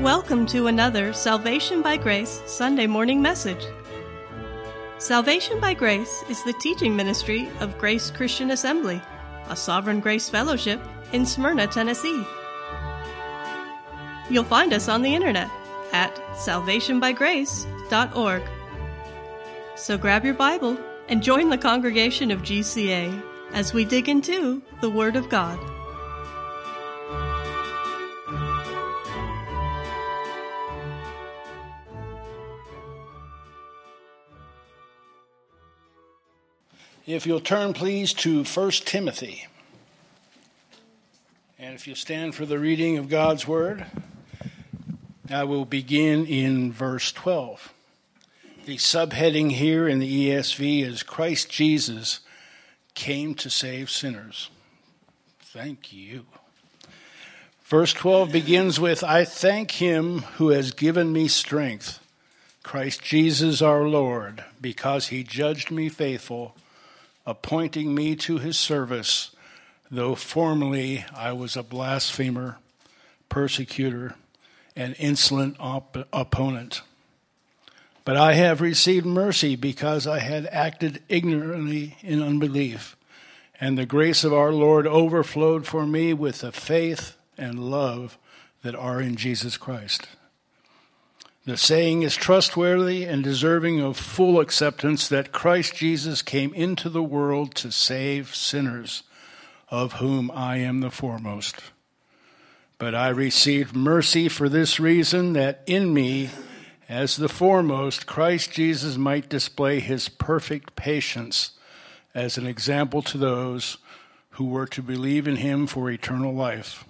Welcome to another Salvation by Grace Sunday morning message. Salvation by Grace is the teaching ministry of Grace Christian Assembly, a Sovereign Grace Fellowship in Smyrna, Tennessee. You'll find us on the internet at salvationbygrace.org. So grab your Bible and join the congregation of GCA as we dig into the Word of God. If you'll turn, please, to 1 Timothy. And if you'll stand for the reading of God's Word, I will begin in verse 12. The subheading here in the ESV is Christ Jesus came to save sinners. Thank you. Verse 12 begins with I thank him who has given me strength, Christ Jesus our Lord, because he judged me faithful appointing me to his service, though formerly I was a blasphemer, persecutor, and insolent op- opponent. But I have received mercy because I had acted ignorantly in unbelief, and the grace of our Lord overflowed for me with the faith and love that are in Jesus Christ. The saying is trustworthy and deserving of full acceptance that Christ Jesus came into the world to save sinners, of whom I am the foremost. But I received mercy for this reason that in me, as the foremost, Christ Jesus might display his perfect patience as an example to those who were to believe in him for eternal life.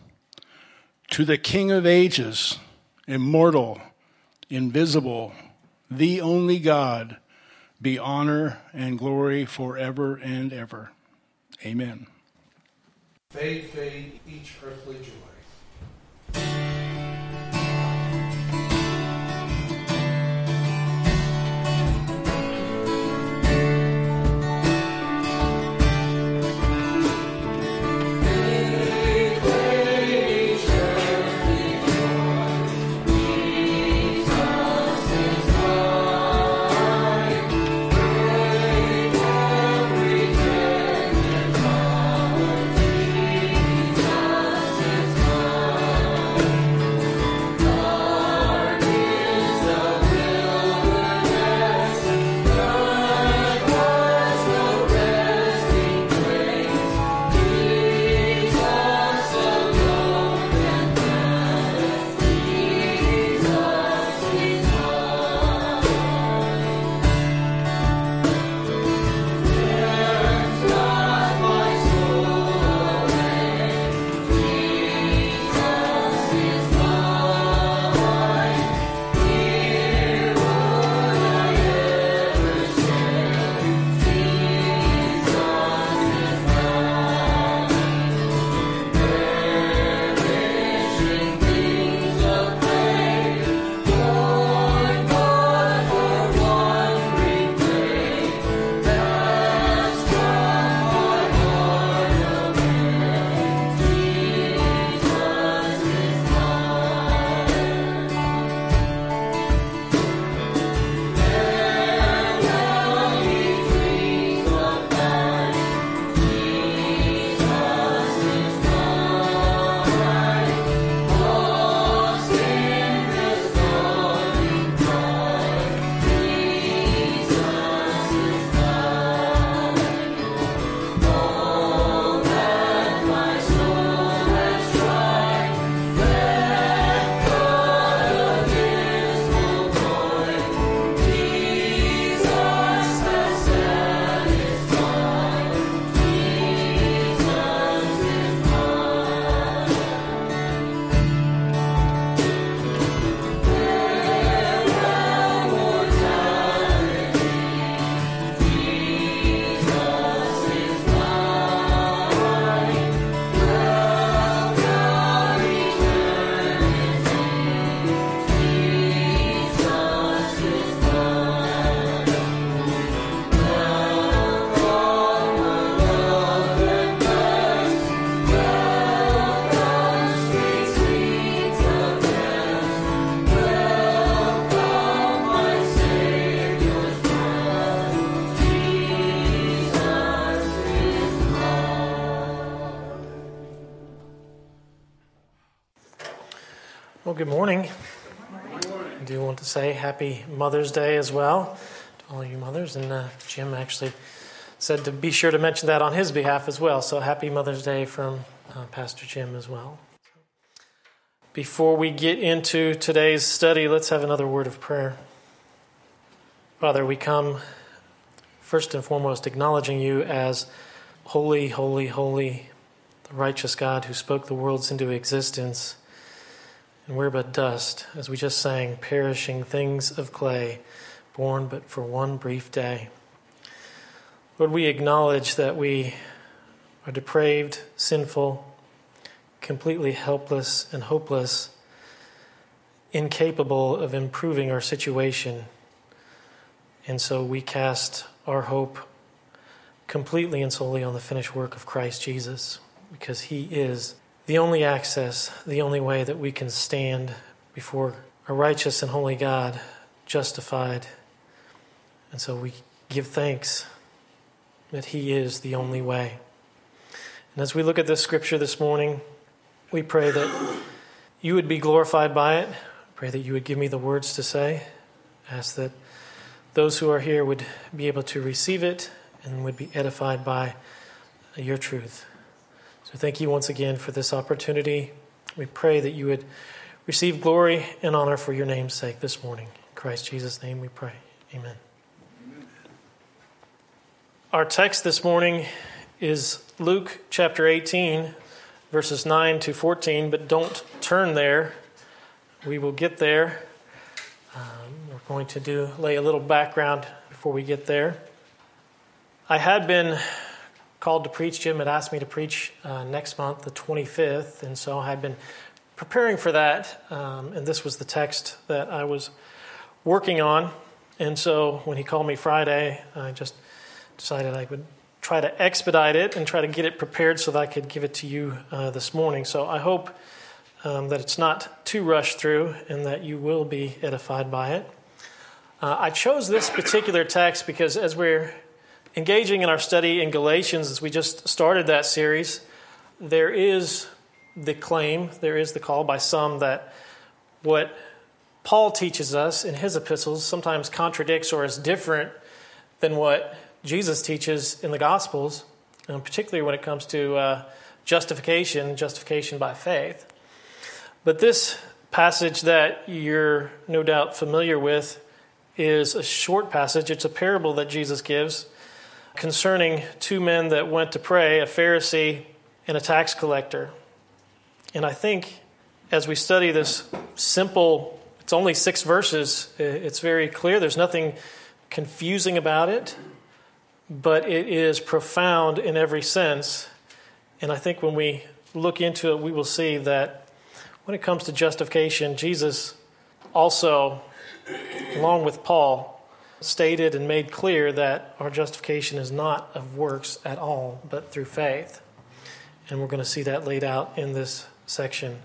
To the King of ages, immortal, invisible, the only God, be honor and glory forever and ever. Amen. Fade, fade each earthly joy. Well, good morning. I do want to say happy Mother's Day as well to all you mothers. And uh, Jim actually said to be sure to mention that on his behalf as well. So happy Mother's Day from uh, Pastor Jim as well. Before we get into today's study, let's have another word of prayer. Father, we come first and foremost acknowledging you as holy, holy, holy, the righteous God who spoke the worlds into existence. And we're but dust, as we just sang, perishing things of clay, born but for one brief day. Lord, we acknowledge that we are depraved, sinful, completely helpless and hopeless, incapable of improving our situation. And so we cast our hope completely and solely on the finished work of Christ Jesus, because He is the only access, the only way that we can stand before a righteous and holy God, justified. And so we give thanks that He is the only way. And as we look at this scripture this morning, we pray that you would be glorified by it. Pray that you would give me the words to say. Ask that those who are here would be able to receive it and would be edified by your truth. So thank you once again for this opportunity. We pray that you would receive glory and honor for your name's sake this morning. In Christ Jesus' name we pray. Amen. Amen. Our text this morning is Luke chapter 18, verses 9 to 14, but don't turn there. We will get there. Um, we're going to do lay a little background before we get there. I had been called to preach. Jim had asked me to preach uh, next month, the 25th, and so I had been preparing for that, um, and this was the text that I was working on. And so when he called me Friday, I just decided I would try to expedite it and try to get it prepared so that I could give it to you uh, this morning. So I hope um, that it's not too rushed through and that you will be edified by it. Uh, I chose this particular text because as we're engaging in our study in Galatians, as we just started that series, there is the claim, there is the call by some that what Paul teaches us in his epistles sometimes contradicts or is different than what Jesus teaches in the Gospels, and particularly when it comes to uh, justification, justification by faith. But this passage that you're no doubt familiar with is a short passage. It's a parable that Jesus gives concerning two men that went to pray, a Pharisee and a tax collector. And I think as we study this simple, it's only six verses, it's very clear. There's nothing confusing about it, but it is profound in every sense. And I think when we look into it, we will see that when it comes to justification, Jesus also, along with Paul, stated and made clear that our justification is not of works at all, but through faith. And we're going to see that laid out in this section.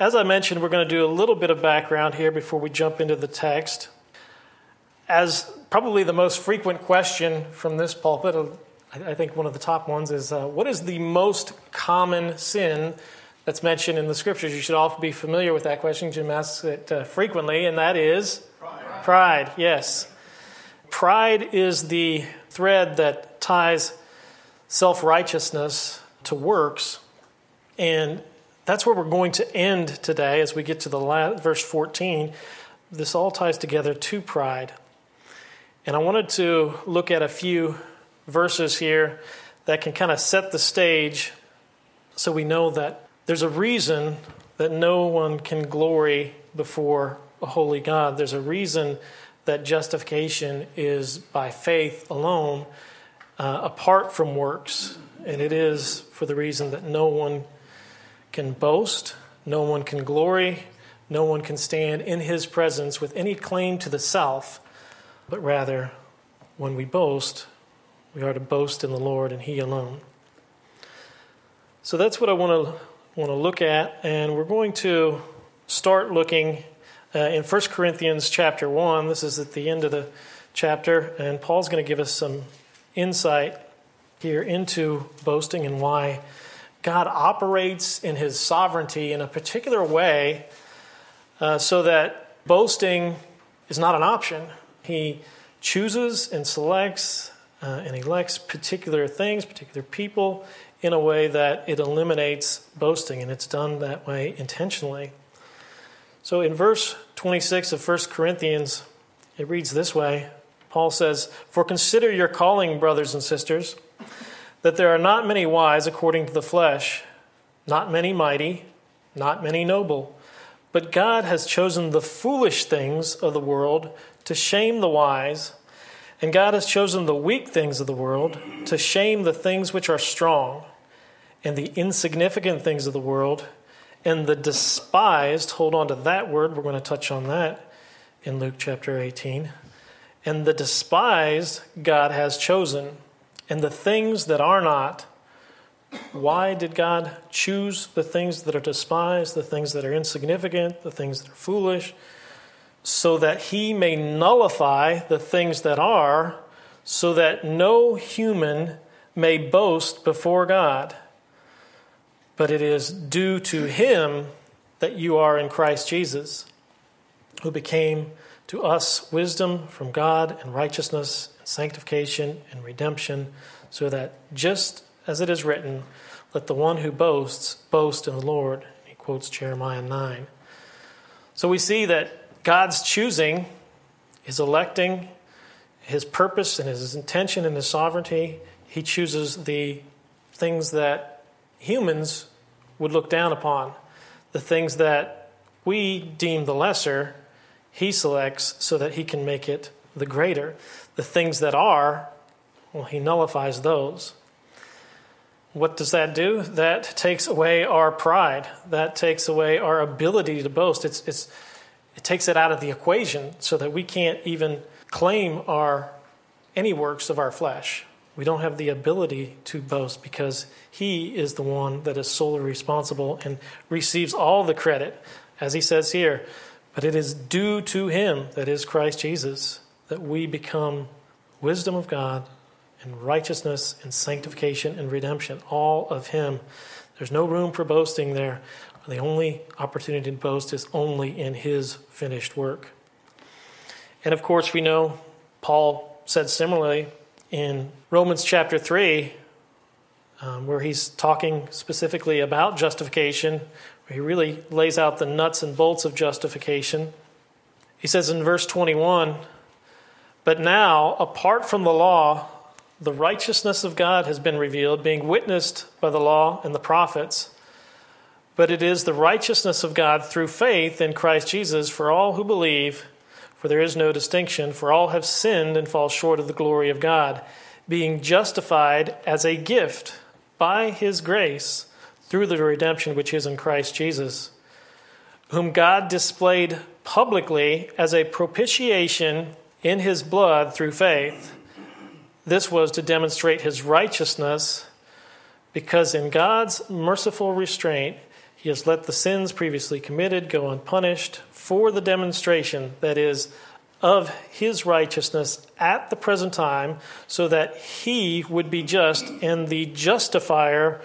As I mentioned, we're going to do a little bit of background here before we jump into the text. As probably the most frequent question from this pulpit, I think one of the top ones is uh, what is the most common sin that's mentioned in the scriptures? You should all be familiar with that question. Jim asks it uh, frequently, and that is Pride, yes. Pride is the thread that ties self righteousness to works. And that's where we're going to end today as we get to the last, verse 14. This all ties together to pride. And I wanted to look at a few verses here that can kind of set the stage so we know that there's a reason that no one can glory before a holy God. There's a reason that justification is by faith alone, uh, apart from works. And it is for the reason that no one can boast, no one can glory, no one can stand in his presence with any claim to the self, but rather, when we boast, we are to boast in the Lord and He alone. So that's what I want to want to look at, and we're going to start looking uh, in 1 Corinthians chapter 1. This is at the end of the chapter, and Paul's going to give us some insight here into boasting and why God operates in his sovereignty in a particular way uh, so that boasting is not an option. He chooses and selects uh, and elects particular things, particular people, in a way that it eliminates boasting, and it's done that way intentionally. So in verse 26 of 1 Corinthians, it reads this way Paul says, For consider your calling, brothers and sisters, that there are not many wise according to the flesh, not many mighty, not many noble. But God has chosen the foolish things of the world to shame the wise, and God has chosen the weak things of the world to shame the things which are strong, and the insignificant things of the world, and the despised. Hold on to that word, we're going to touch on that in Luke chapter 18. And the despised God has chosen, and the things that are not. Why did God choose the things that are despised, the things that are insignificant, the things that are foolish? So that he may nullify the things that are, so that no human may boast before God. But it is due to him that you are in Christ Jesus, who became to us wisdom from God and righteousness and sanctification and redemption, so that just as it is written, let the one who boasts boast in the Lord. He quotes Jeremiah 9. So we see that God's choosing, his electing, his purpose and his intention and his sovereignty, he chooses the things that humans would look down upon, the things that we deem the lesser, he selects so that he can make it the greater. The things that are, well, he nullifies those. What does that do? That takes away our pride. That takes away our ability to boast. It's, it's, it takes it out of the equation so that we can't even claim our any works of our flesh. We don't have the ability to boast because he is the one that is solely responsible and receives all the credit, as he says here. But it is due to him, that is Christ Jesus, that we become wisdom of God and righteousness and sanctification and redemption, all of Him. There's no room for boasting there. The only opportunity to boast is only in His finished work. And of course, we know Paul said similarly in Romans chapter 3, um, where he's talking specifically about justification, where he really lays out the nuts and bolts of justification. He says in verse 21 But now, apart from the law, the righteousness of God has been revealed, being witnessed by the law and the prophets. But it is the righteousness of God through faith in Christ Jesus for all who believe, for there is no distinction, for all have sinned and fall short of the glory of God, being justified as a gift by his grace through the redemption which is in Christ Jesus, whom God displayed publicly as a propitiation in his blood through faith. This was to demonstrate his righteousness, because in God's merciful restraint, he has let the sins previously committed go unpunished for the demonstration, that is, of his righteousness at the present time, so that he would be just and the justifier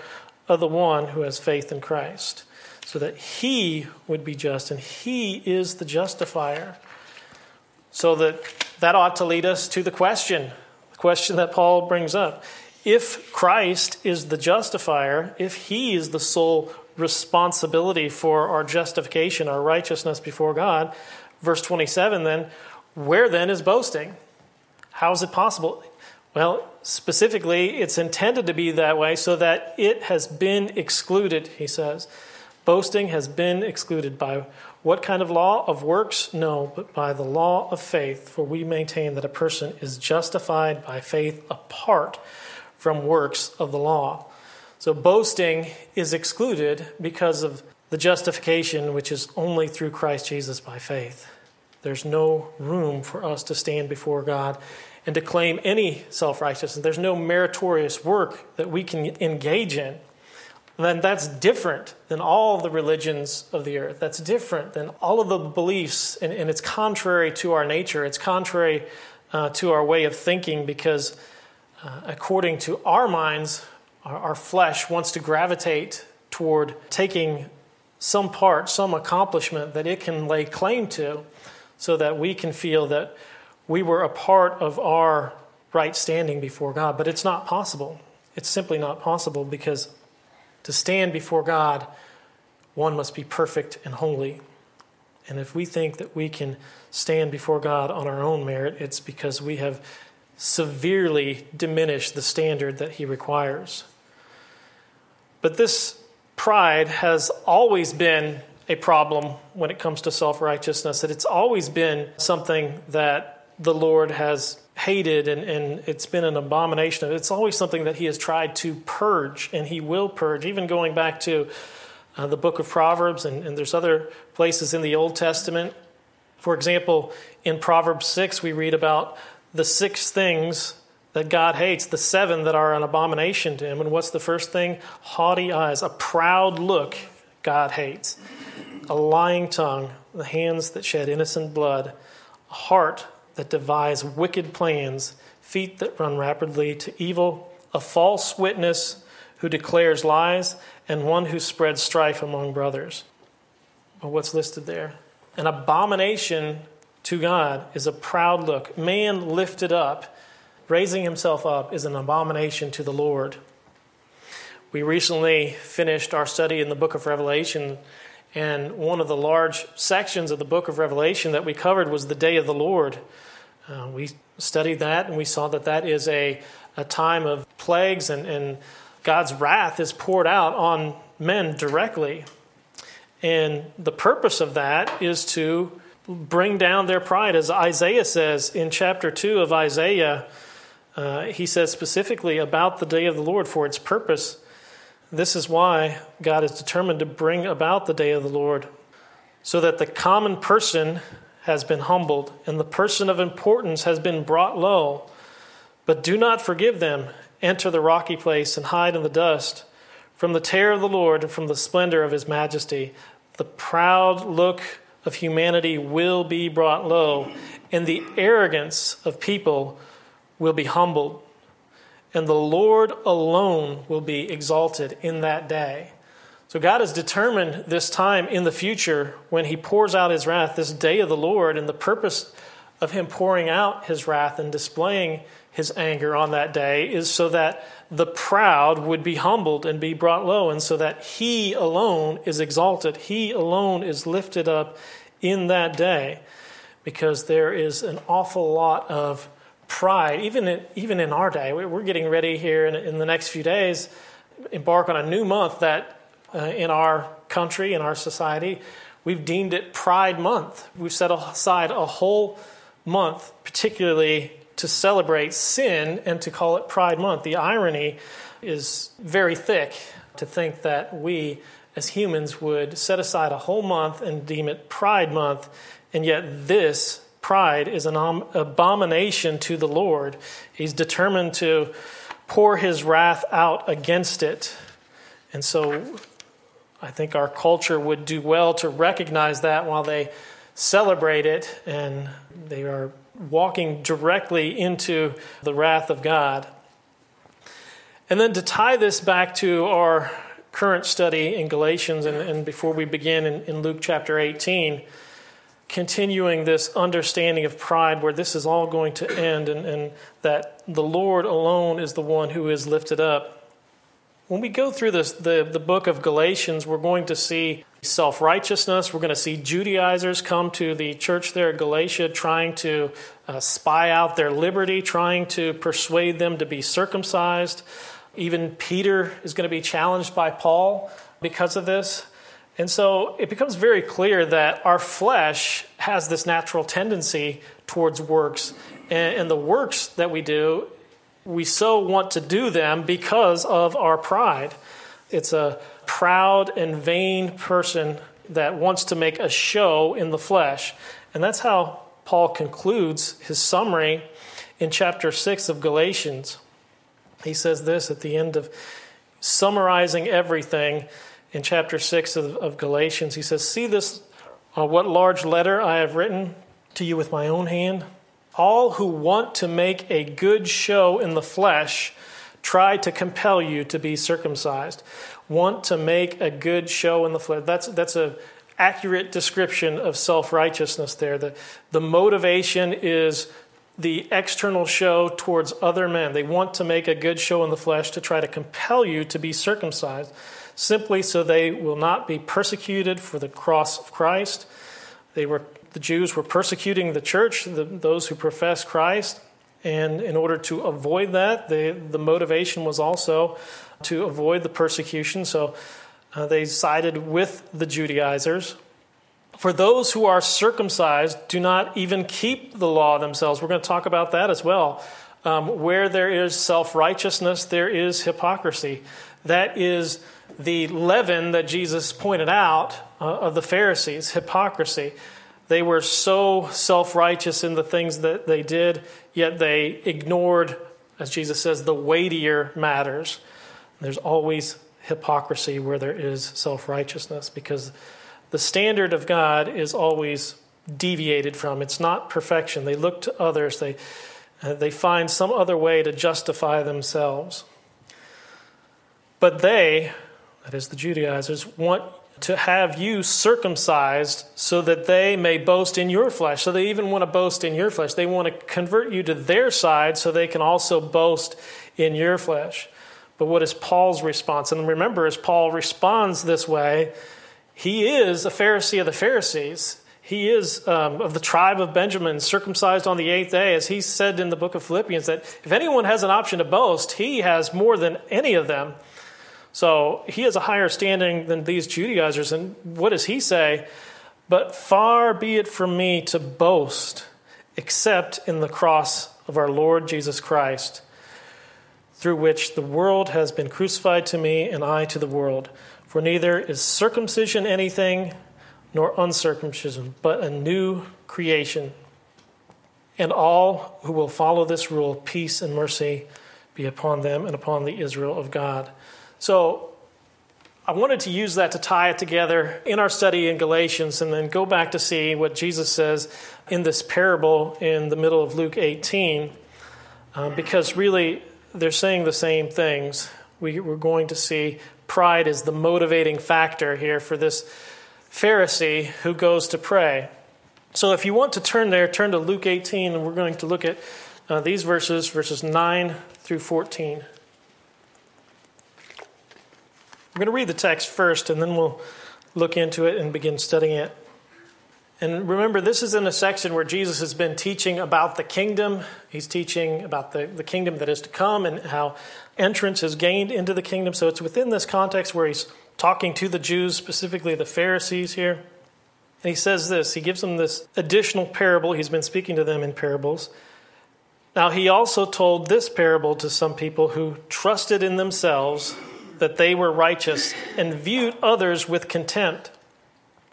of the one who has faith in Christ. So that he would be just, and he is the justifier. So that that ought to lead us to the question the question that Paul brings up. If Christ is the justifier, if he is the sole responsibility for our justification, our righteousness before God, verse 27 then, where then is boasting? How is it possible? Well, specifically, it's intended to be that way so that it has been excluded, he says. Boasting has been excluded by what kind of law? Of works? No, but by the law of faith. For we maintain that a person is justified by faith apart from works of the law. So boasting is excluded because of the justification which is only through Christ Jesus by faith. There's no room for us to stand before God and to claim any self righteousness. There's no meritorious work that we can engage in then that's different than all the religions of the earth. That's different than all of the beliefs, and, and it's contrary to our nature. It's contrary uh, to our way of thinking because, uh, according to our minds, Our, flesh wants to gravitate toward taking some part, some accomplishment that it can lay claim to so that we can feel that we were a part of our right standing before God. But it's not possible. It's simply not possible because to stand before God, one must be perfect and holy. And if we think that we can stand before God on our own merit, it's because we have severely diminished the standard that He requires. But this pride has always been a problem when it comes to self righteousness, that it's always been something that the Lord has hated and, and it's been an abomination. It's always something that He has tried to purge and He will purge, even going back to uh, the book of Proverbs, and, and there's other places in the Old Testament. For example, in Proverbs 6, we read about the six things that God hates, the seven that are an abomination to him. And what's the first thing? Haughty eyes, a proud look God hates, a lying tongue, the hands that shed innocent blood, a heart that devise wicked plans, feet that run rapidly to evil, a false witness who declares lies, and one who spreads strife among brothers. Well, what's listed there? An abomination to God is a proud look. Man lifted up, raising himself up, is an abomination to the Lord. We recently finished our study in the book of Revelation, and one of the large sections of the book of Revelation that we covered was the day of the Lord. Uh, we studied that, and we saw that that is a, a time of plagues and, and God's wrath is poured out on men directly. And the purpose of that is to bring down their pride. As Isaiah says in chapter 2 of Isaiah, uh, he says specifically about the day of the Lord for its purpose. This is why God is determined to bring about the day of the Lord, so that the common person has been humbled and the person of importance has been brought low. But do not forgive them enter the rocky place and hide in the dust from the terror of the Lord and from the splendor of his majesty. The proud look of humanity will be brought low, and the arrogance of people will be humbled. And the Lord alone will be exalted in that day. So God has determined this time in the future when He pours out His wrath, this day of the Lord, and the purpose of Him pouring out His wrath and displaying his anger on that day is so that the proud would be humbled and be brought low, and so that he alone is exalted. He alone is lifted up in that day because there is an awful lot of pride, even in, even in our day. We're getting ready here in, in the next few days, embark on a new month that uh, in our country, in our society, we've deemed it Pride Month. We've set aside a whole month, particularly to celebrate sin and to call it Pride Month. The irony is very thick to think that we as humans would set aside a whole month and deem it Pride Month, and yet this pride is an abomination to the Lord. He's determined to pour his wrath out against it. And so I think our culture would do well to recognize that while they celebrate it and they are walking directly into the wrath of God. And then to tie this back to our current study in Galatians, and, and before we begin in, in Luke chapter 18, continuing this understanding of pride where this is all going to end and, and that the Lord alone is the one who is lifted up. When we go through this, the, the book of Galatians, we're going to see self righteousness. We're going to see Judaizers come to the church there at Galatia trying to uh, spy out their liberty, trying to persuade them to be circumcised. Even Peter is going to be challenged by Paul because of this. And so it becomes very clear that our flesh has this natural tendency towards works. And, the works that we do, we so want to do them because of our pride. It's a proud and vain person that wants to make a show in the flesh. And that's how Paul concludes his summary in chapter 6 of Galatians. He says this at the end of summarizing everything in chapter 6 of, of Galatians. He says, See this, uh, what large letter I have written to you with my own hand? All who want to make a good show in the flesh try to compel you to be circumcised, want to make a good show in the flesh. That's, that's a accurate description of self righteousness there. The, the motivation is the external show towards other men. They want to make a good show in the flesh to try to compel you to be circumcised, simply so they will not be persecuted for the cross of Christ. They were, the Jews were persecuting the church, the, those who profess Christ. And in order to avoid that, they, the motivation was also to avoid the persecution. So uh, they sided with the Judaizers. For those who are circumcised do not even keep the law themselves. We're going to talk about that as well. Um, where there is self righteousness, there is hypocrisy. That is the leaven that Jesus pointed out uh, of the Pharisees hypocrisy. They were so self righteous in the things that they did, yet they ignored, as Jesus says, the weightier matters. There's always hypocrisy where there is self righteousness because the standard of God is always deviated from. It's not perfection. They look to others, they, uh, they find some other way to justify themselves. But they, that is the Judaizers, want to have you circumcised so that they may boast in your flesh. So they even want to boast in your flesh. They want to convert you to their side so they can also boast in your flesh. But what is Paul's response? And remember, as Paul responds this way, he is a Pharisee of the Pharisees. He is um, of the tribe of Benjamin, circumcised on the eighth day, as he said in the book of Philippians, that if anyone has an option to boast, he has more than any of them. So he has a higher standing than these Judaizers. And what does he say? But far be it from me to boast except in the cross of our Lord Jesus Christ through which the world has been crucified to me and I to the world. For neither is circumcision anything nor uncircumcision, but a new creation. And all who will follow this rule, peace and mercy be upon them and upon the Israel of God. So I wanted to use that to tie it together in our study in Galatians and then go back to see what Jesus says in this parable in the middle of Luke 18. Uh, because really, they're saying the same things. We, we're going to see pride is the motivating factor here for this Pharisee who goes to pray. So if you want to turn there, turn to Luke 18, and we're going to look at uh, these verses, verses 9 through 14. I'm going to read the text first, and then we'll look into it and begin studying it. And remember, this is in a section where Jesus has been teaching about the kingdom. He's teaching about the, the kingdom that is to come and how entrance is gained into the kingdom. So it's within this context where he's talking to the Jews, specifically the Pharisees here. And he says this he gives them this additional parable. He's been speaking to them in parables. Now, he also told this parable to some people who trusted in themselves that they were righteous and viewed others with contempt.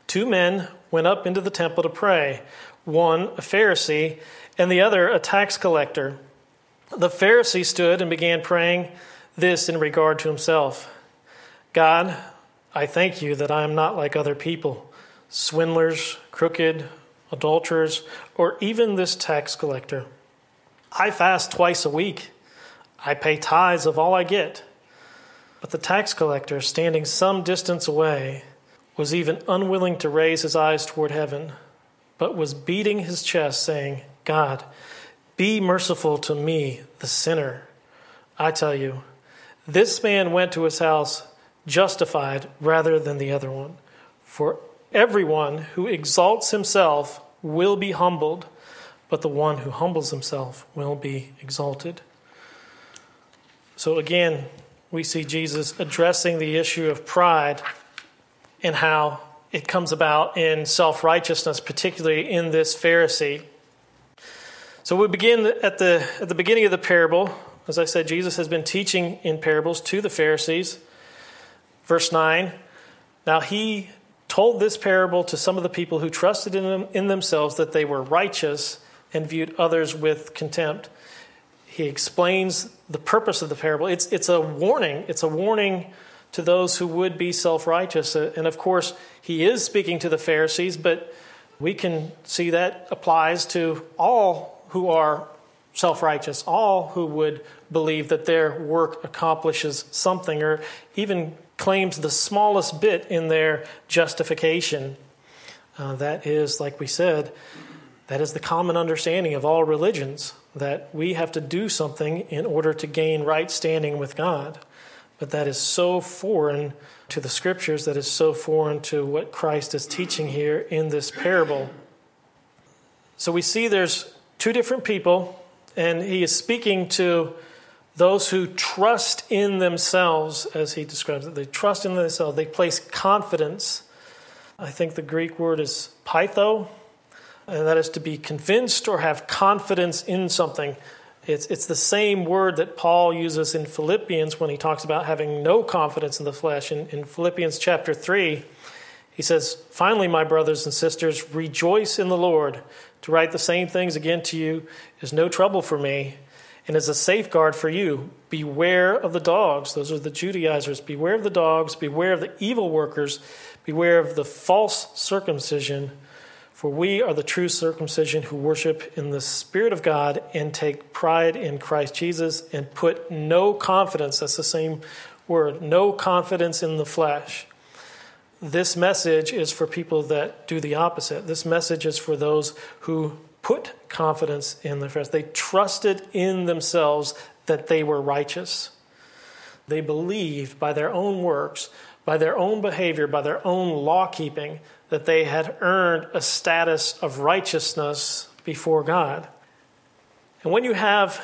Two men went up into the temple to pray, one a Pharisee and the other a tax collector. The Pharisee stood and began praying this in regard to himself God, I thank you that I am not like other people, swindlers, crooked, adulterers, or even this tax collector. I fast twice a week. I pay tithes of all I get. But the tax collector, standing some distance away, was even unwilling to raise his eyes toward heaven, but was beating his chest, saying, God, be merciful to me, the sinner. I tell you, this man went to his house justified rather than the other one. For everyone who exalts himself will be humbled, but the one who humbles himself will be exalted. So again, we see Jesus addressing the issue of pride and how it comes about in self righteousness, particularly in this Pharisee. So we begin at the, at the beginning of the parable. As I said, Jesus has been teaching in parables to the Pharisees. Verse 9 Now he told this parable to some of the people who trusted in, them, in themselves that they were righteous and viewed others with contempt. He explains the purpose of the parable. It's, it's a warning. It's a warning to those who would be self righteous. Uh, and of course, he is speaking to the Pharisees, but we can see that applies to all who are self righteous, all who would believe that their work accomplishes something or even claims the smallest bit in their justification. Uh, that is, like we said, that is the common understanding of all religions that we have to do something in order to gain right standing with God. But that is so foreign to the scriptures, that is so foreign to what Christ is teaching here in this parable. So we see there's two different people, and he is speaking to those who trust in themselves, as he describes it. They trust in themselves, they place confidence. I think the Greek word is peitho, and that is to be convinced or have confidence in something. It's, it's the same word that Paul uses in Philippians when he talks about having no confidence in the flesh. In, in Philippians chapter 3, he says, Finally, my brothers and sisters, rejoice in the Lord. To write the same things again to you is no trouble for me and is a safeguard for you. Beware of the dogs. Those are the Judaizers. Beware of the dogs. Beware of the evil workers. Beware of the false circumcision for we are the true circumcision who worship in the Spirit of God and take pride in Christ Jesus and put no confidence, that's the same word, no confidence in the flesh. This message is for people that do the opposite. This message is for those who put confidence in the flesh. They trusted in themselves that they were righteous. They believed by their own works, by their own behavior, by their own law keeping, that they had earned a status of righteousness before God. And when you have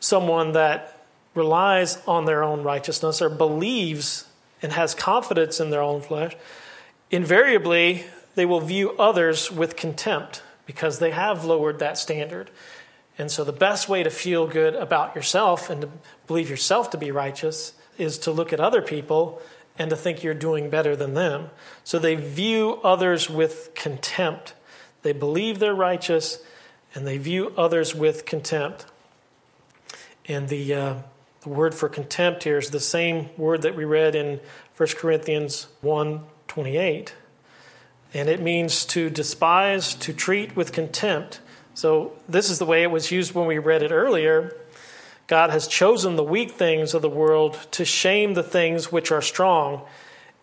someone that relies on their own righteousness or believes and has confidence in their own flesh, invariably they will view others with contempt because they have lowered that standard. And so the best way to feel good about yourself and to believe yourself to be righteous is to look at other people and to think you're doing better than them. So they view others with contempt. They believe they're righteous and they view others with contempt. And the, uh, the word for contempt here is the same word that we read in 1 Corinthians 1 28. And it means to despise, to treat with contempt. So this is the way it was used when we read it earlier. God has chosen the weak things of the world to shame the things which are strong,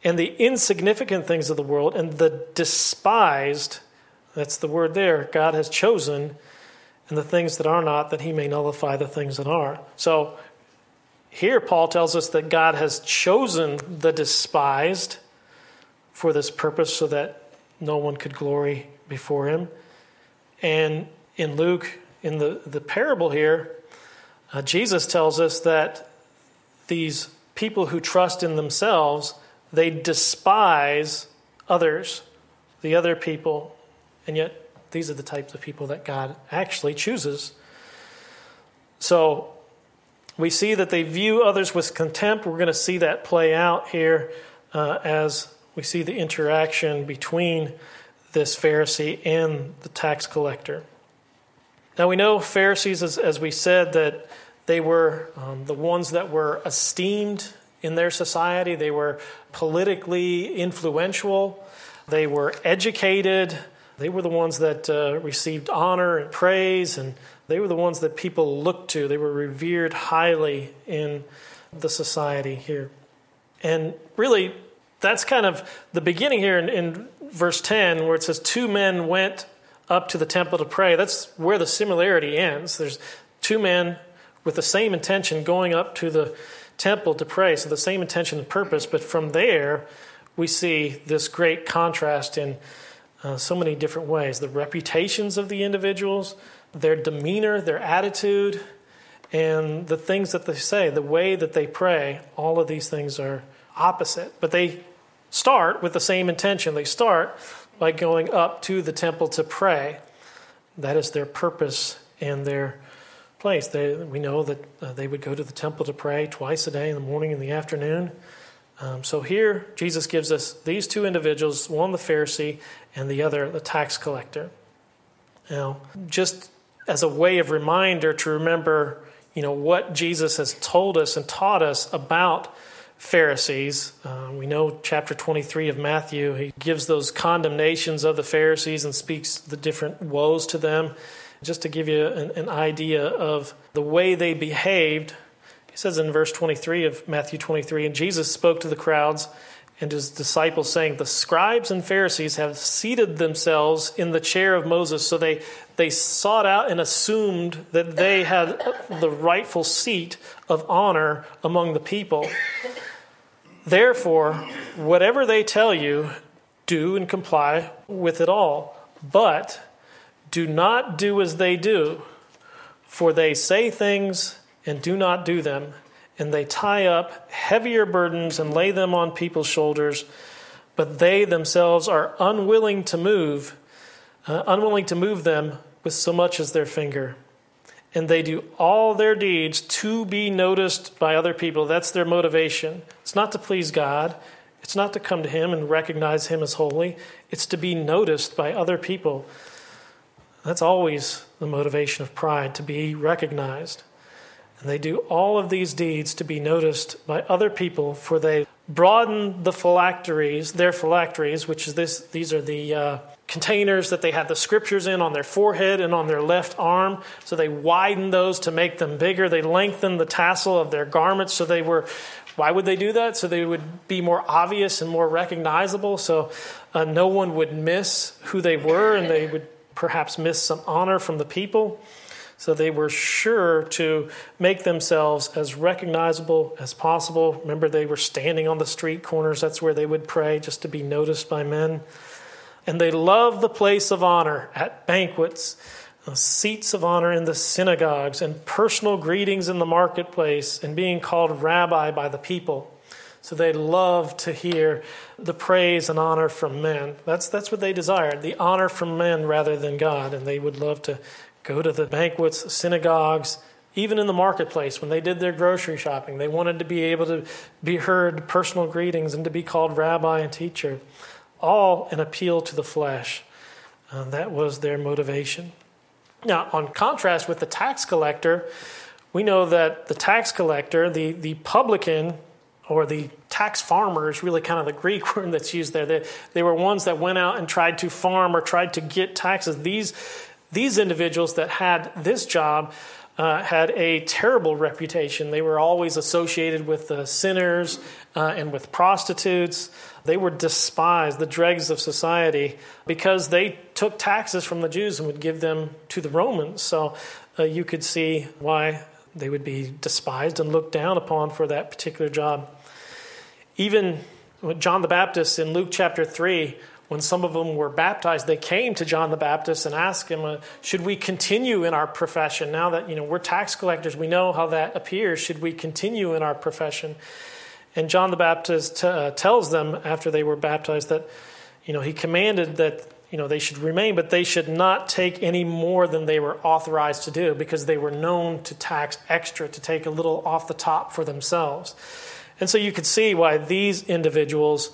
and the insignificant things of the world, and the despised, that's the word there, God has chosen, and the things that are not, that he may nullify the things that are. So here Paul tells us that God has chosen the despised for this purpose so that no one could glory before him. And in Luke, in the, the parable here, uh, Jesus tells us that these people who trust in themselves, they despise others, the other people, and yet these are the types of people that God actually chooses. So we see that they view others with contempt. We're going to see that play out here uh, as we see the interaction between this Pharisee and the tax collector. Now we know Pharisees, as, as we said, that they were um, the ones that were esteemed in their society. They were politically influential. They were educated. They were the ones that uh, received honor and praise, and they were the ones that people looked to. They were revered highly in the society here. And really, that's kind of the beginning here in, in verse 10, where it says, Two men went up to the temple to pray. That's where the similarity ends. There's two men with the same intention going up to the temple to pray. So the same intention and purpose, but from there we see this great contrast in uh, so many different ways. The reputations of the individuals, their demeanor, their attitude, and the things that they say, the way that they pray, all of these things are opposite. But they start with the same intention. They start by going up to the temple to pray. That is their purpose and their place. They, we know that uh, they would go to the temple to pray twice a day, in the morning and the afternoon. Um, so here, Jesus gives us these two individuals one the Pharisee and the other the tax collector. Now, just as a way of reminder to remember, you know, what Jesus has told us and taught us about Pharisees. Uh, we know chapter 23 of Matthew, he gives those condemnations of the Pharisees and speaks the different woes to them. Just to give you an, an idea of the way they behaved, he says in verse 23 of Matthew 23 And Jesus spoke to the crowds and his disciples, saying, The scribes and Pharisees have seated themselves in the chair of Moses. So they, they sought out and assumed that they had the rightful seat of honor among the people. Therefore, whatever they tell you, do and comply with it all. But do not do as they do, for they say things and do not do them, and they tie up heavier burdens and lay them on people's shoulders, but they themselves are unwilling to move, uh, unwilling to move them with so much as their finger. And they do all their deeds to be noticed by other people. That's their motivation. It's not to please God. It's not to come to Him and recognize Him as holy. It's to be noticed by other people. That's always the motivation of pride, to be recognized. And they do all of these deeds to be noticed by other people, for they broaden the phylacteries, their phylacteries, which is this, these are the uh, containers that they had the scriptures in on their forehead and on their left arm. So they widen those to make them bigger. They lengthen the tassel of their garments so they were. Why would they do that? So they would be more obvious and more recognizable, so uh, no one would miss who they were, and they would perhaps miss some honor from the people. So they were sure to make themselves as recognizable as possible. Remember, they were standing on the street corners. That's where they would pray, just to be noticed by men. And they loved the place of honor at banquets, uh, seats of honor in the synagogues, and personal greetings in the marketplace, and being called rabbi by the people. So they loved to hear the praise and honor from men. That's, that's what they desired the honor from men rather than God. And they would love to go to the banquets, synagogues, even in the marketplace when they did their grocery shopping. They wanted to be able to be heard personal greetings and to be called rabbi and teacher. All an appeal to the flesh. Uh, that was their motivation. Now, on contrast with the tax collector, we know that the tax collector, the, the publican, or the tax farmer is really kind of the Greek word that's used there. They, they were ones that went out and tried to farm or tried to get taxes. These these individuals that had this job uh, had a terrible reputation. They were always associated with the sinners uh, and with prostitutes. They were despised, the dregs of society, because they took taxes from the Jews and would give them to the Romans. So uh, you could see why they would be despised and looked down upon for that particular job. Even John the Baptist in Luke chapter 3 when some of them were baptized, they came to John the Baptist and asked him, uh, "Should we continue in our profession now that you know we're tax collectors? We know how that appears. Should we continue in our profession?" And John the Baptist uh, tells them after they were baptized that you know he commanded that you know they should remain, but they should not take any more than they were authorized to do because they were known to tax extra to take a little off the top for themselves. And so you could see why these individuals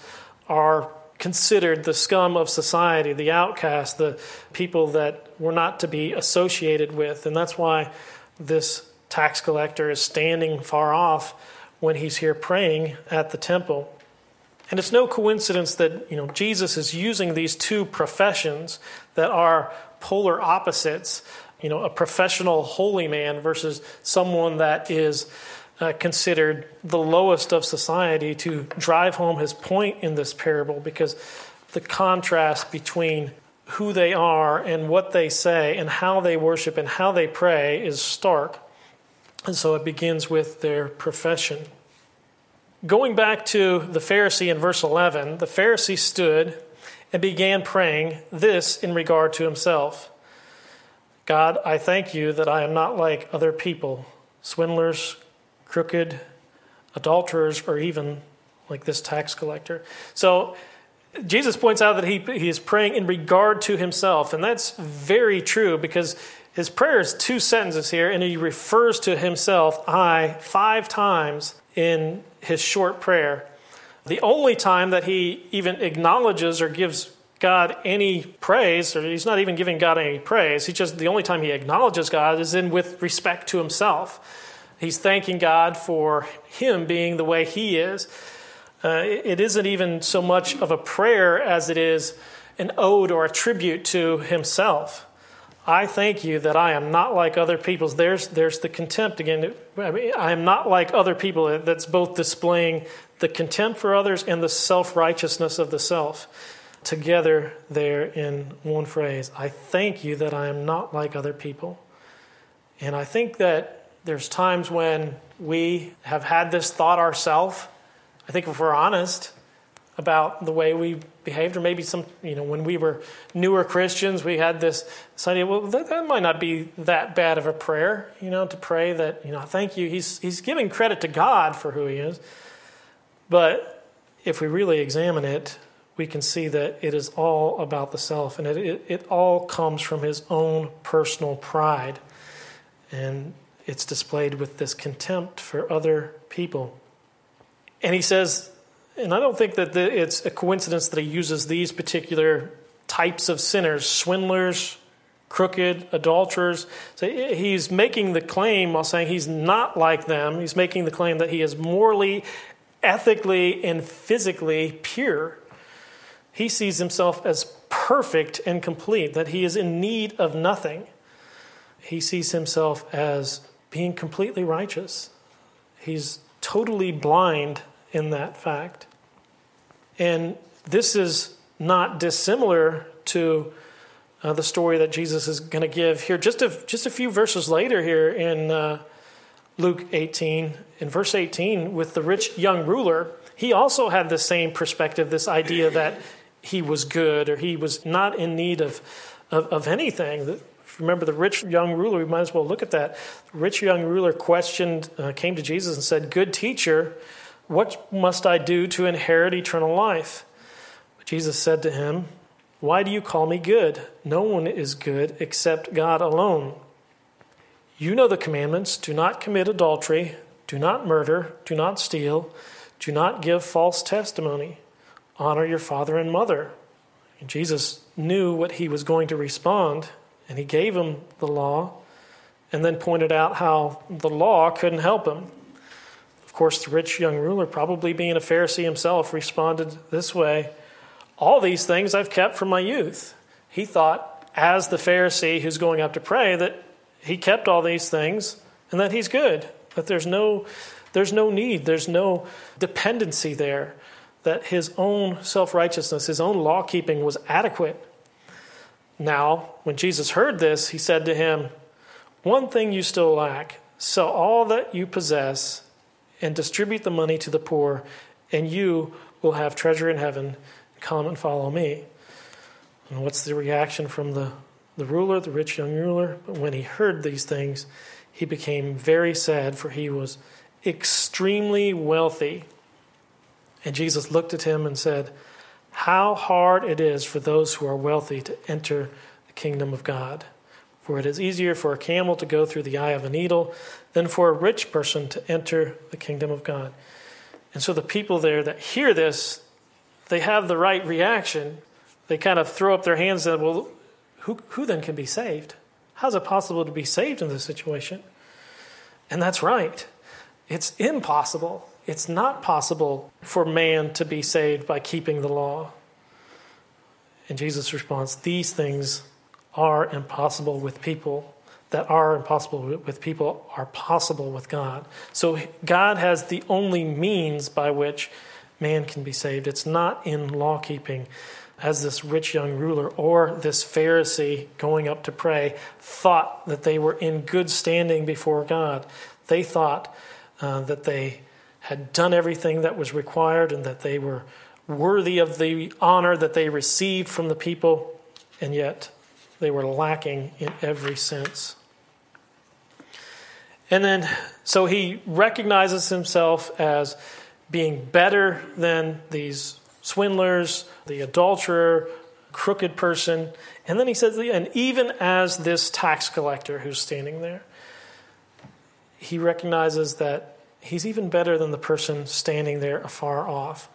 are considered the scum of society, the outcast, the people that were not to be associated with. And that's why this tax collector is standing far off when he's here praying at the temple. And it's no coincidence that you know Jesus is using these two professions that are polar opposites, you know, a professional holy man versus someone that is uh, considered the lowest of society to drive home his point in this parable because the contrast between who they are and what they say and how they worship and how they pray is stark. And so it begins with their profession. Going back to the Pharisee in verse 11, the Pharisee stood and began praying this in regard to himself God, I thank you that I am not like other people, swindlers, crooked, adulterers, or even like this tax collector. So Jesus points out that he, he is praying in regard to himself, and that's very true because his prayer is two sentences here, and he refers to himself, I, five times in his short prayer. The only time that he even acknowledges or gives God any praise, or he's not even giving God any praise, he just the only time he acknowledges God is in with respect to himself. He's thanking God for him being the way he is. Uh, it isn't even so much of a prayer as it is an ode or a tribute to himself. I thank you that I am not like other people's. There's, there's the contempt again. I, mean, I am not like other people. That's both displaying the contempt for others and the self righteousness of the self together there in one phrase. I thank you that I am not like other people. And I think that there's times when we have had this thought ourselves. I think if we're honest, about the way we behaved, or maybe some, you know, when we were newer Christians, we had this, idea, well, that, that, might not be that bad of a prayer, you know, to pray that, you know, thank you. He's, he's giving credit to God for who he is. But if we really examine it, we can see that it is all about the self, and it, it, it all comes from his own personal pride. And it's displayed with this contempt for other people. And he says, and I don't think that the, it's a coincidence that he uses these particular types of sinners swindlers, crooked, adulterers. So he's making the claim while saying he's not like them. He's making the claim that he is morally, ethically, and physically pure. He sees himself as perfect and complete, that he is in need of nothing. He sees himself as being completely righteous. He's totally blind in that fact. And this is not dissimilar to uh, the story that Jesus is going to give here just a, just a few verses later here in uh, Luke 18. In verse 18, with the rich young ruler, he also had the same perspective this idea that he was good or he was not in need of, of, of anything. Remember the rich young ruler, we might as well look at that. The rich young ruler questioned, uh, came to Jesus and said, Good teacher, what must I do to inherit eternal life? Jesus said to him, Why do you call me good? No one is good except God alone. You know the commandments do not commit adultery, do not murder, do not steal, do not give false testimony, honor your father and mother. And Jesus knew what he was going to respond, and he gave him the law, and then pointed out how the law couldn't help him course, the rich young ruler, probably being a Pharisee himself, responded this way All these things I've kept from my youth. He thought, as the Pharisee who's going up to pray, that he kept all these things and that he's good, that there's no, there's no need, there's no dependency there, that his own self righteousness, his own law keeping was adequate. Now, when Jesus heard this, he said to him, One thing you still lack sell all that you possess and distribute the money to the poor, and you will have treasure in heaven. Come and follow me. And what's the reaction from the, the ruler, the rich young ruler? But when he heard these things, he became very sad, for he was extremely wealthy. And Jesus looked at him and said, How hard it is for those who are wealthy to enter the kingdom of God. For it is easier for a camel to go through the eye of a needle than for a rich person to enter the kingdom of God. And so the people there that hear this, they have the right reaction. They kind of throw up their hands and, say, well, who, who then can be saved? How's it possible to be saved in this situation? And that's right. It's impossible. It's not possible for man to be saved by keeping the law. And Jesus responds, These things are impossible with people that are impossible with people are possible with God. So God has the only means by which man can be saved. It's not in law keeping, as this rich young ruler or this Pharisee going up to pray thought that they were in good standing before God. They thought uh, that they had done everything that was required and that they were worthy of the honor that they received from the people, and yet they were lacking in every sense. And then, so he recognizes himself as being better than these swindlers, the adulterer, crooked person. And then he says, and even as this tax collector who's standing there, he recognizes that he's even better than the person standing there afar off.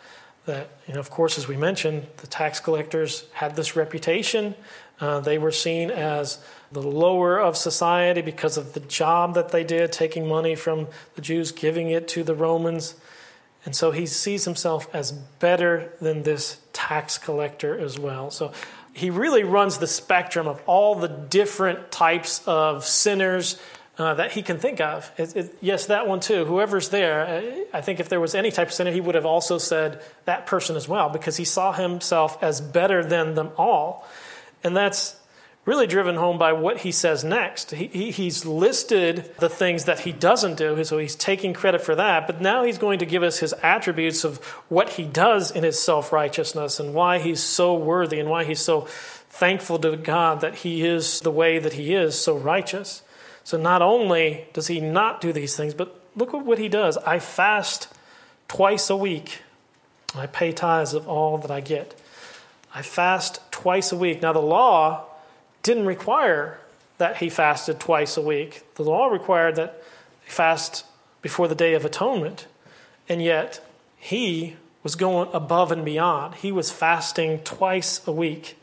That, you know, of course, as we mentioned, the tax collectors had this reputation. Uh, they were seen as the lower of society because of the job that they did, taking money from the Jews, giving it to the Romans. And so he sees himself as better than this tax collector as well. So he really runs the spectrum of all the different types of sinners uh, that he can think of. It, it, yes, that one too. Whoever's there, I think if there was any type of sinner, he would have also said that person as well, because he saw himself as better than them all. And that's really driven home by what he says next. He, he, he's listed the things that he doesn't do, so he's taking credit for that, but now he's going to give us his attributes of what he does in his self righteousness and why he's so worthy and why he's so thankful to God that he is the way that he is, so righteous. So not only does he not do these things, but look at what he does. I fast twice a week. I pay tithes of all that I get. I fast twice a week. Now, the law didn't require that he fasted twice a week. The law required that he fast before the Day of Atonement. And yet, he was going above and beyond. He was fasting twice a week,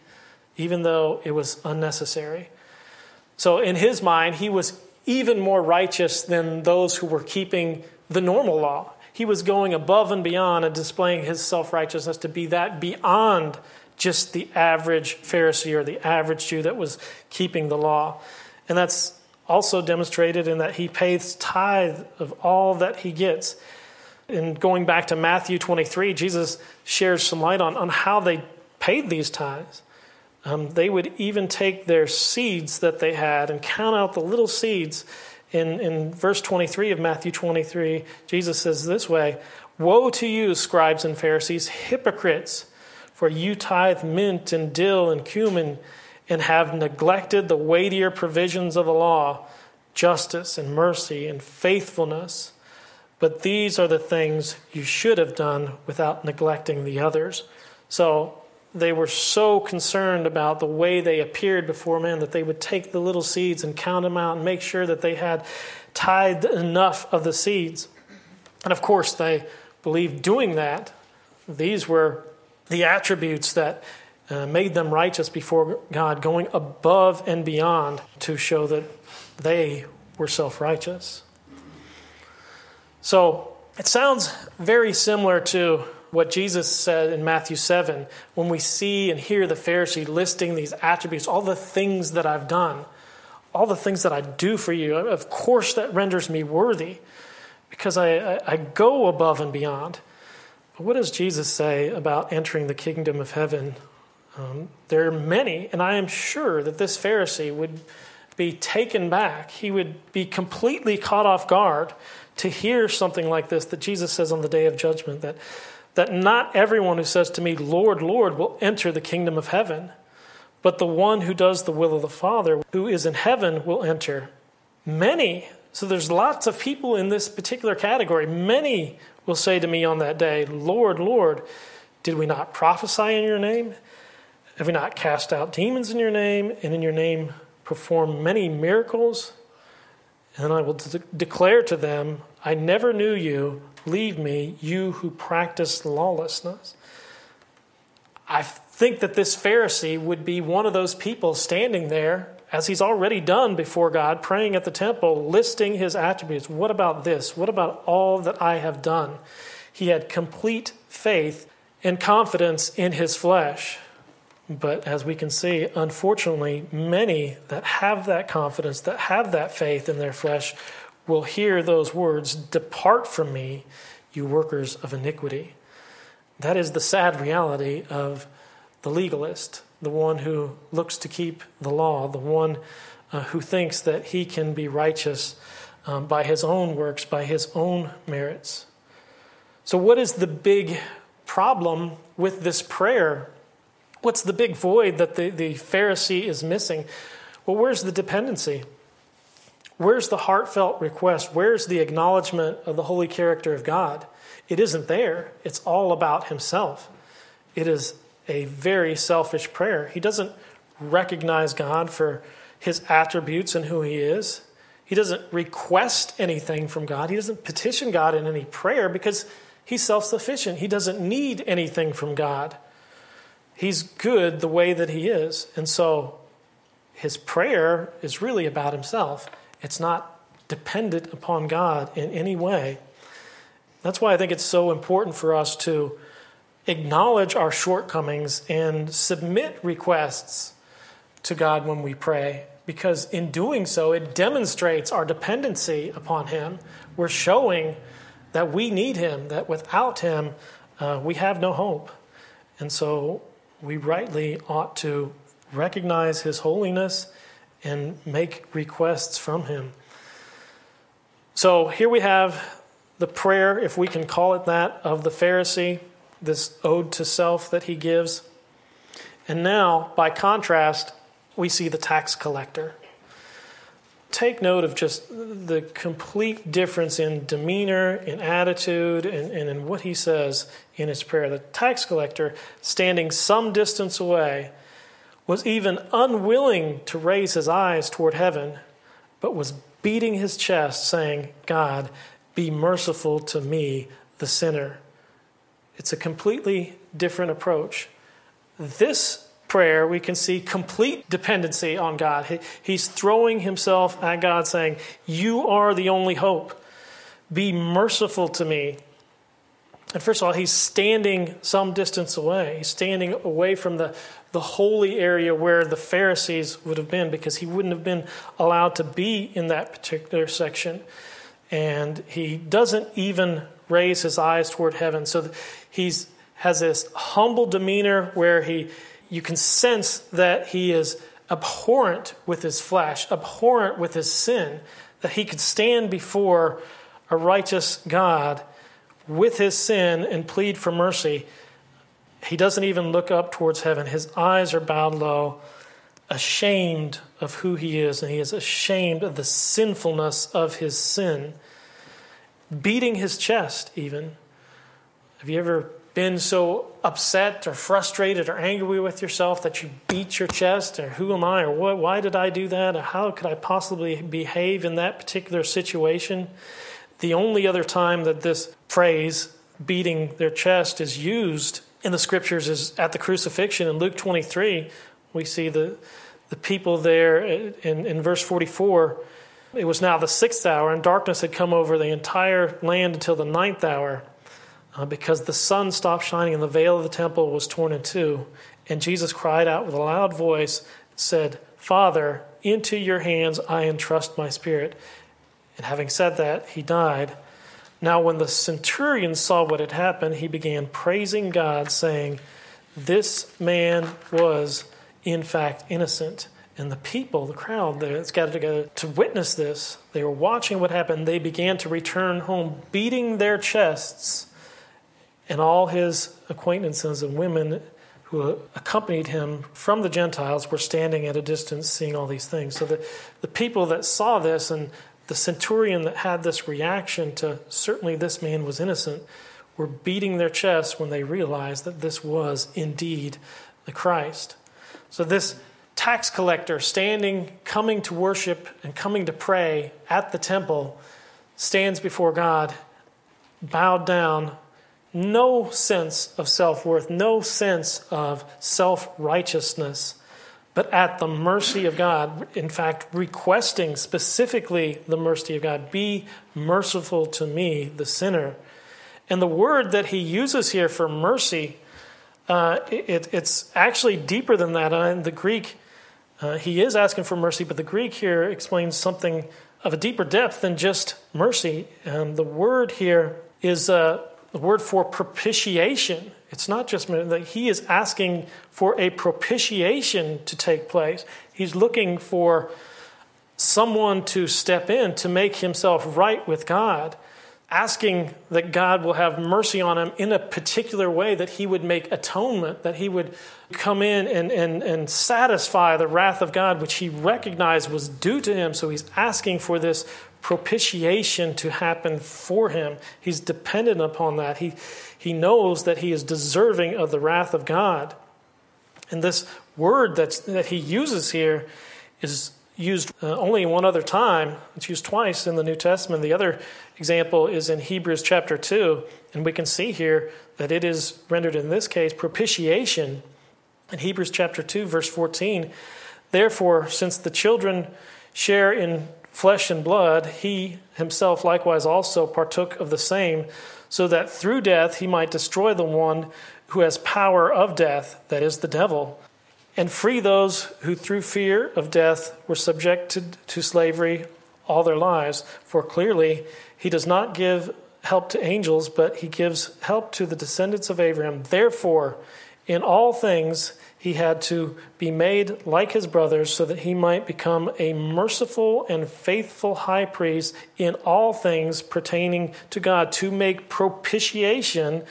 even though it was unnecessary. So, in his mind, he was even more righteous than those who were keeping the normal law. He was going above and beyond and displaying his self righteousness to be that beyond just the average Pharisee or the average Jew that was keeping the law. And that's also demonstrated in that he pays tithe of all that he gets. And going back to Matthew 23, Jesus shares some light on, on how they paid these tithes. Um, they would even take their seeds that they had and count out the little seeds. In, in verse 23 of Matthew 23, Jesus says this way Woe to you, scribes and Pharisees, hypocrites! For you tithe mint and dill and cumin and have neglected the weightier provisions of the law justice and mercy and faithfulness. But these are the things you should have done without neglecting the others. So they were so concerned about the way they appeared before men that they would take the little seeds and count them out and make sure that they had tithed enough of the seeds. And of course, they believed doing that, these were the attributes that uh, made them righteous before God, going above and beyond to show that they were self righteous. So it sounds very similar to what Jesus said in Matthew 7 when we see and hear the Pharisee listing these attributes, all the things that I've done, all the things that I do for you. Of course, that renders me worthy because I, I, I go above and beyond. What does Jesus say about entering the kingdom of heaven? Um, there are many, and I am sure that this Pharisee would be taken back. He would be completely caught off guard to hear something like this that Jesus says on the day of judgment that that not everyone who says to me, Lord, Lord, will enter the kingdom of heaven, but the one who does the will of the Father who is in heaven will enter. Many, so there's lots of people in this particular category, many will say to me on that day, Lord, Lord, did we not prophesy in your name? Have we not cast out demons in your name, and in your name perform many miracles? And I will de- declare to them, I never knew you. Leave me, you who practice lawlessness. I think that this Pharisee would be one of those people standing there, as he's already done before God, praying at the temple, listing his attributes. What about this? What about all that I have done? He had complete faith and confidence in his flesh. But as we can see, unfortunately, many that have that confidence, that have that faith in their flesh, will hear those words Depart from me, you workers of iniquity. That is the sad reality of the legalist, the one who looks to keep the law, the one uh, who thinks that he can be righteous um, by his own works, by his own merits. So, what is the big problem with this prayer? What's the big void that the, the Pharisee is missing? Well, where's the dependency? Where's the heartfelt request? Where's the acknowledgement of the holy character of God? It isn't there. It's all about himself. It is a very selfish prayer. He doesn't recognize God for his attributes and who he is. He doesn't request anything from God. He doesn't petition God in any prayer because he's self sufficient. He doesn't need anything from God. He's good the way that he is. And so his prayer is really about himself. It's not dependent upon God in any way. That's why I think it's so important for us to acknowledge our shortcomings and submit requests to God when we pray, because in doing so, it demonstrates our dependency upon Him. We're showing that we need Him, that without Him, uh, we have no hope. And so we rightly ought to recognize His holiness and make requests from Him. So here we have the prayer, if we can call it that, of the Pharisee, this ode to self that he gives. And now, by contrast, we see the tax collector. Take note of just the complete difference in demeanor, in attitude, and, and in what he says in his prayer. The tax collector, standing some distance away, was even unwilling to raise his eyes toward heaven, but was beating his chest, saying, God, be merciful to me, the sinner. It's a completely different approach. This prayer, we can see complete dependency on God. He's throwing himself at God, saying, You are the only hope. Be merciful to me. And first of all, he's standing some distance away. He's standing away from the, the holy area where the Pharisees would have been because he wouldn't have been allowed to be in that particular section. And he doesn't even raise his eyes toward heaven. So he's has this humble demeanor where he you can sense that he is abhorrent with his flesh, abhorrent with his sin, that he could stand before a righteous God with his sin and plead for mercy. He doesn't even look up towards heaven. His eyes are bowed low, ashamed of who he is, and he is ashamed of the sinfulness of his sin, beating his chest, even. Have you ever been so upset or frustrated or angry with yourself that you beat your chest or who am I or what, why did I do that or how could I possibly behave in that particular situation? The only other time that this phrase, beating their chest, is used in the scriptures is at the crucifixion in Luke 23. We see the, the people there in, in verse 44. It was now the sixth hour, and darkness had come over the entire land until the ninth hour uh, because the sun stopped shining and the veil of the temple was torn in two. And Jesus cried out with a loud voice, said, Father, into your hands I entrust my spirit. And having said that, he died. Now, when the centurion saw what had happened, he began praising God, saying, This man was, in fact, innocent. And the people, the crowd that's gathered together to witness this, they were watching what happened. They began to return home, beating their chests and all his acquaintances and women who accompanied him from the Gentiles were standing at a distance seeing all these things. So the, the people that saw this and the centurion that had this reaction to certainly this man was innocent were beating their chests when they realized that this was indeed the Christ. So this tax collector standing, coming to worship and coming to pray at the temple, stands before God, bowed down, no sense of self worth, no sense of self righteousness, but at the mercy of God. In fact, requesting specifically the mercy of God be merciful to me, the sinner. And the word that he uses here for mercy, uh, it, it's actually deeper than that. Uh, in the Greek, uh, he is asking for mercy, but the Greek here explains something of a deeper depth than just mercy. And the word here is uh, the word for propitiation. It's not just that he is asking for a propitiation to take place. He's looking for someone to step in to make himself right with God, asking that God will have mercy on him in a particular way, that he would make atonement, that he would come in and, and, and satisfy the wrath of God, which he recognized was due to him. So he's asking for this propitiation to happen for him. He's dependent upon that. He, he knows that he is deserving of the wrath of God. And this word that's, that he uses here is used uh, only one other time. It's used twice in the New Testament. The other example is in Hebrews chapter 2. And we can see here that it is rendered in this case propitiation. In Hebrews chapter 2, verse 14, therefore, since the children share in flesh and blood, he himself likewise also partook of the same, so that through death he might destroy the one who has power of death, that is the devil, and free those who through fear of death were subjected to slavery all their lives. For clearly, he does not give help to angels, but he gives help to the descendants of Abraham. Therefore, in all things, he had to be made like his brothers so that he might become a merciful and faithful high priest in all things pertaining to God, to make propitiation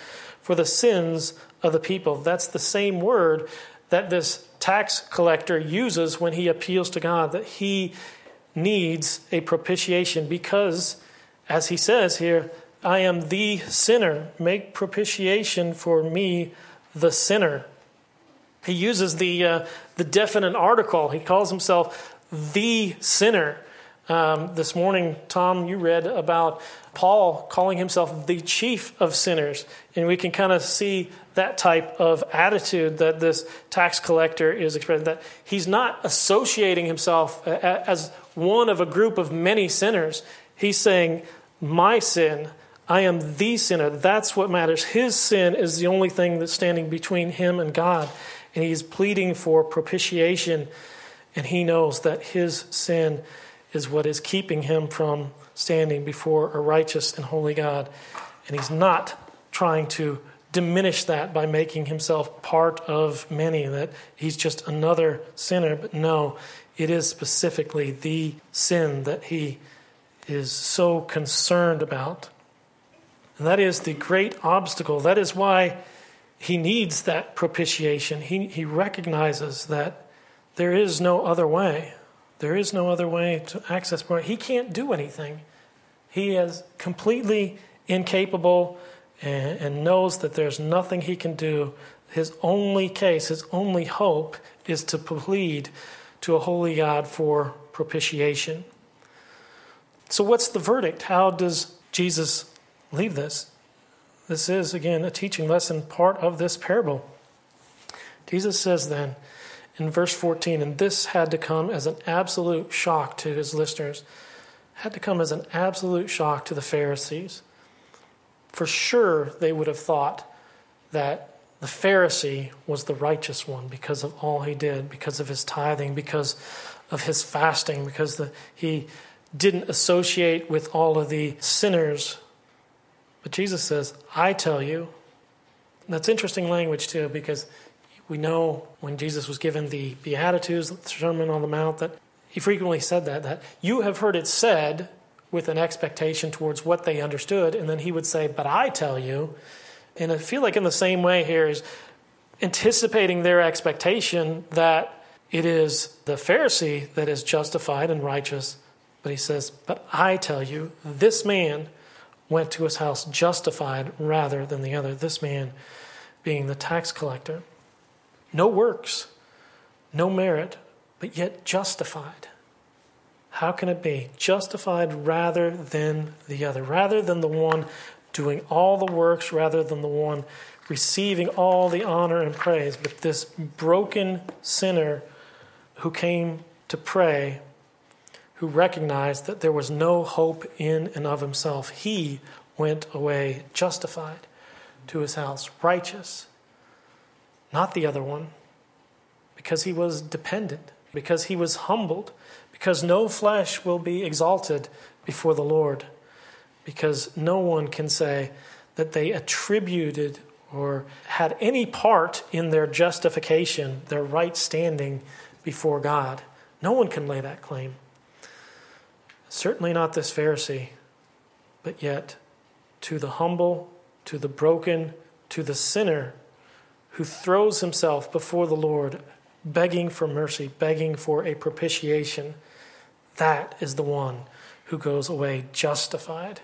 for the sins of the people. That's the same word that this tax collector uses when he appeals to God, that he needs a propitiation because, as he says here, I am the sinner. Make propitiation for me, the sinner. He uses the, uh, the definite article. He calls himself the sinner. Um, this morning, Tom, you read about Paul calling himself the chief of sinners. And we can kind of see that type of attitude that this tax collector is expressing, that he's not associating himself as one of a group of many sinners. He's saying, My sin, I am the sinner. That's what matters. His sin is the only thing that's standing between him and God. And he's pleading for propitiation. And he knows that his sin is what is keeping him from standing before a righteous and holy God. And he's not trying to diminish that by making himself part of many, that he's just another sinner. But no, it is specifically the sin that he is so concerned about. And that is the great obstacle. That is why he needs that propitiation. He, he recognizes that there is no other way. There is no other way to access more. He can't do anything. He is completely incapable and, and knows that there's nothing he can do. His only case, his only hope is to plead to a holy God for propitiation. So, what's the verdict? How does Jesus leave this? This is, again, a teaching lesson, part of this parable. Jesus says then in verse 14, and this had to come as an absolute shock to his listeners, had to come as an absolute shock to the Pharisees. For sure they would have thought that the Pharisee was the righteous one because of all he did, because of his tithing, because of his fasting, because the, he didn't associate with all of the sinners. But Jesus says, I tell you, that's interesting language too, because we know when Jesus was given the Beatitudes, the Sermon on the Mount, that he frequently said that, that you have heard it said, with an expectation towards what they understood. And then he would say, But I tell you. And I feel like in the same way here is anticipating their expectation that it is the Pharisee that is justified and righteous. But he says, But I tell you, this man went to his house justified rather than the other. This man being the tax collector. No works, no merit, but yet justified. How can it be? Justified rather than the other, rather than the one doing all the works, rather than the one receiving all the honor and praise. But this broken sinner who came to pray, who recognized that there was no hope in and of himself, he went away justified to his house, righteous. Not the other one, because he was dependent, because he was humbled because no flesh will be exalted before the Lord, because no one can say that they attributed or had any part in their justification, their right standing before God. No one can lay that claim. Certainly not this Pharisee, but yet to the humble, to the broken, to the sinner who throws himself before the Lord, begging for mercy, begging for a propitiation that is the one who goes away justified.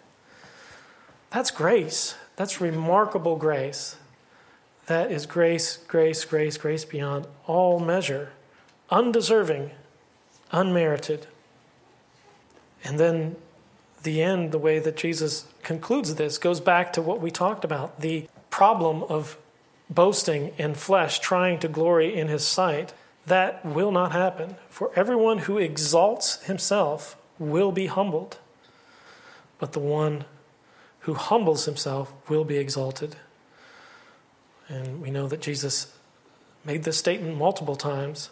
That's grace. That's remarkable grace. That is grace, grace, grace, grace beyond all measure, undeserving, unmerited. And then the end, the way that Jesus concludes this, goes back to what we talked about the problem of boasting in flesh, trying to glory in his sight. That will not happen. For everyone who exalts himself will be humbled, but the one who humbles himself will be exalted. And we know that Jesus made this statement multiple times.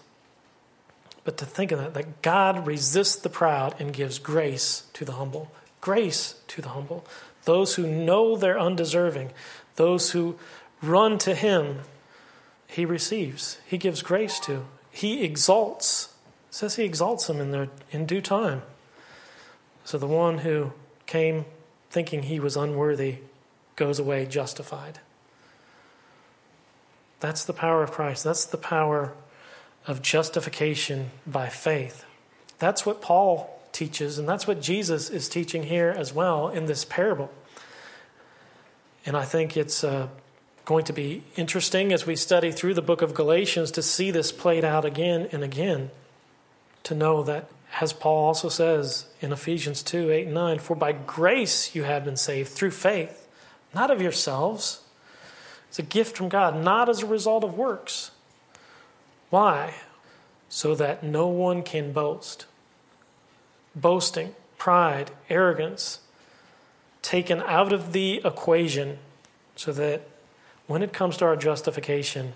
But to think of that, that God resists the proud and gives grace to the humble. Grace to the humble. Those who know they're undeserving, those who run to Him, He receives. He gives grace to. He exalts. It says He exalts them in, their, in due time. So the one who came thinking he was unworthy goes away justified. That's the power of Christ. That's the power of justification by faith. That's what Paul teaches, and that's what Jesus is teaching here as well in this parable. And I think it's uh, going to be interesting as we study through the book of Galatians to see this played out again and again, to know that, as Paul also says in Ephesians 2 8 and 9, for by grace you have been saved through faith, not of yourselves. It's a gift from God, not as a result of works. Why? So that no one can boast. Boasting, pride, arrogance, taken out of the equation so that when it comes to our justification,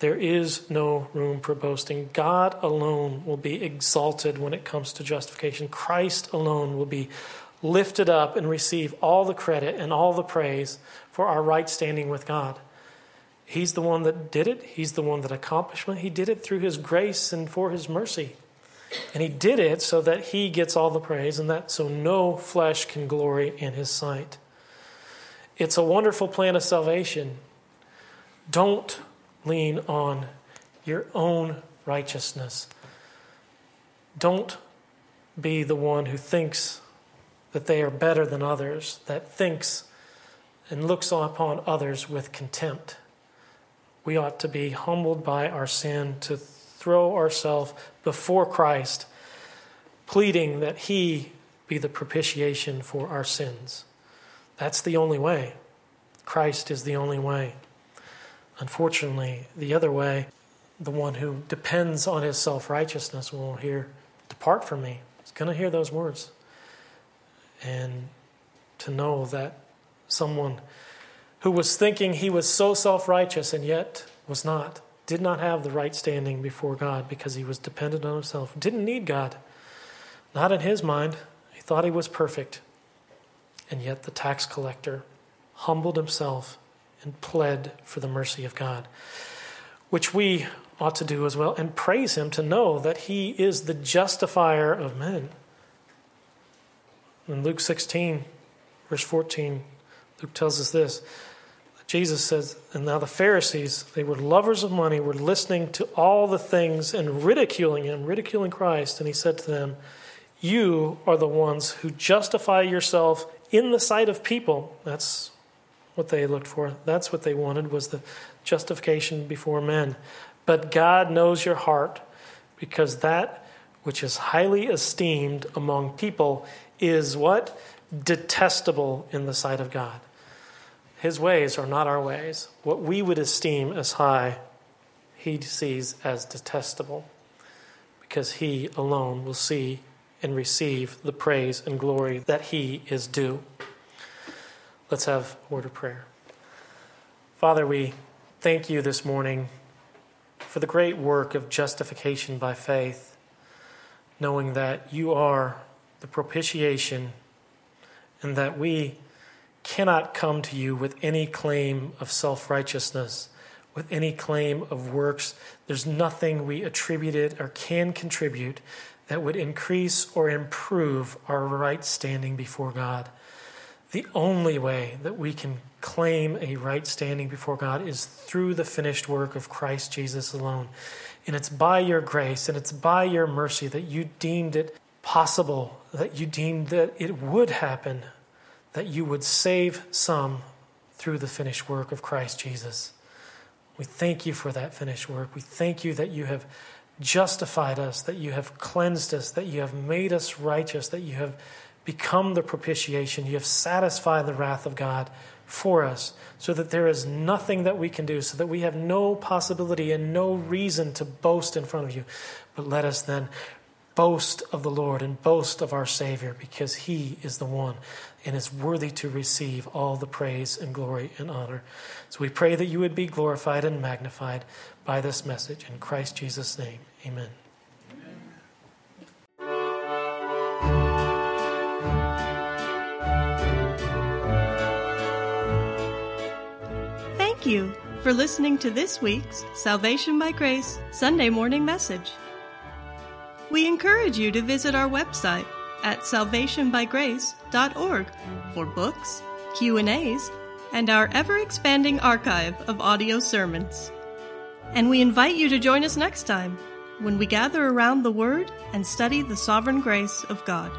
there is no room for boasting. God alone will be exalted when it comes to justification. Christ alone will be lifted up and receive all the credit and all the praise for our right standing with God. He's the one that did it, He's the one that accomplished it. He did it through His grace and for His mercy. And He did it so that He gets all the praise and that so no flesh can glory in His sight. It's a wonderful plan of salvation. Don't lean on your own righteousness. Don't be the one who thinks that they are better than others, that thinks and looks upon others with contempt we ought to be humbled by our sin, to throw ourselves before Christ, pleading that He be the propitiation for our sins. That's the only way. Christ is the only way. Unfortunately, the other way, the one who depends on his self righteousness will hear, Depart from me. He's going to hear those words. And to know that someone who was thinking he was so self righteous and yet was not, did not have the right standing before God because he was dependent on himself, didn't need God. Not in his mind. He thought he was perfect. And yet the tax collector humbled himself and pled for the mercy of God, which we ought to do as well, and praise him to know that he is the justifier of men. In Luke 16, verse 14, Luke tells us this Jesus says, and now the Pharisees, they were lovers of money, were listening to all the things and ridiculing him, ridiculing Christ. And he said to them, You are the ones who justify yourself in the sight of people. That's what they looked for. That's what they wanted was the justification before men. But God knows your heart because that which is highly esteemed among people is what? Detestable in the sight of God. His ways are not our ways. What we would esteem as high, he sees as detestable, because he alone will see and receive the praise and glory that he is due. Let's have a word of prayer. Father, we thank you this morning for the great work of justification by faith, knowing that you are the propitiation and that we cannot come to you with any claim of self righteousness, with any claim of works. There's nothing we attributed or can contribute that would increase or improve our right standing before God. The only way that we can claim a right standing before God is through the finished work of Christ Jesus alone. And it's by your grace and it's by your mercy that you deemed it possible, that you deemed that it would happen that you would save some through the finished work of Christ Jesus. We thank you for that finished work. We thank you that you have justified us, that you have cleansed us, that you have made us righteous, that you have become the propitiation. You have satisfied the wrath of God for us, so that there is nothing that we can do, so that we have no possibility and no reason to boast in front of you. But let us then boast of the Lord and boast of our Savior because He is the one and is worthy to receive all the praise and glory and honor. So we pray that you would be glorified and magnified by this message. In Christ Jesus' name, amen. Thank you for listening to this week's Salvation by Grace Sunday morning message. We encourage you to visit our website at salvationbygrace.org for books, Q&As, and our ever-expanding archive of audio sermons. And we invite you to join us next time when we gather around the Word and study the sovereign grace of God.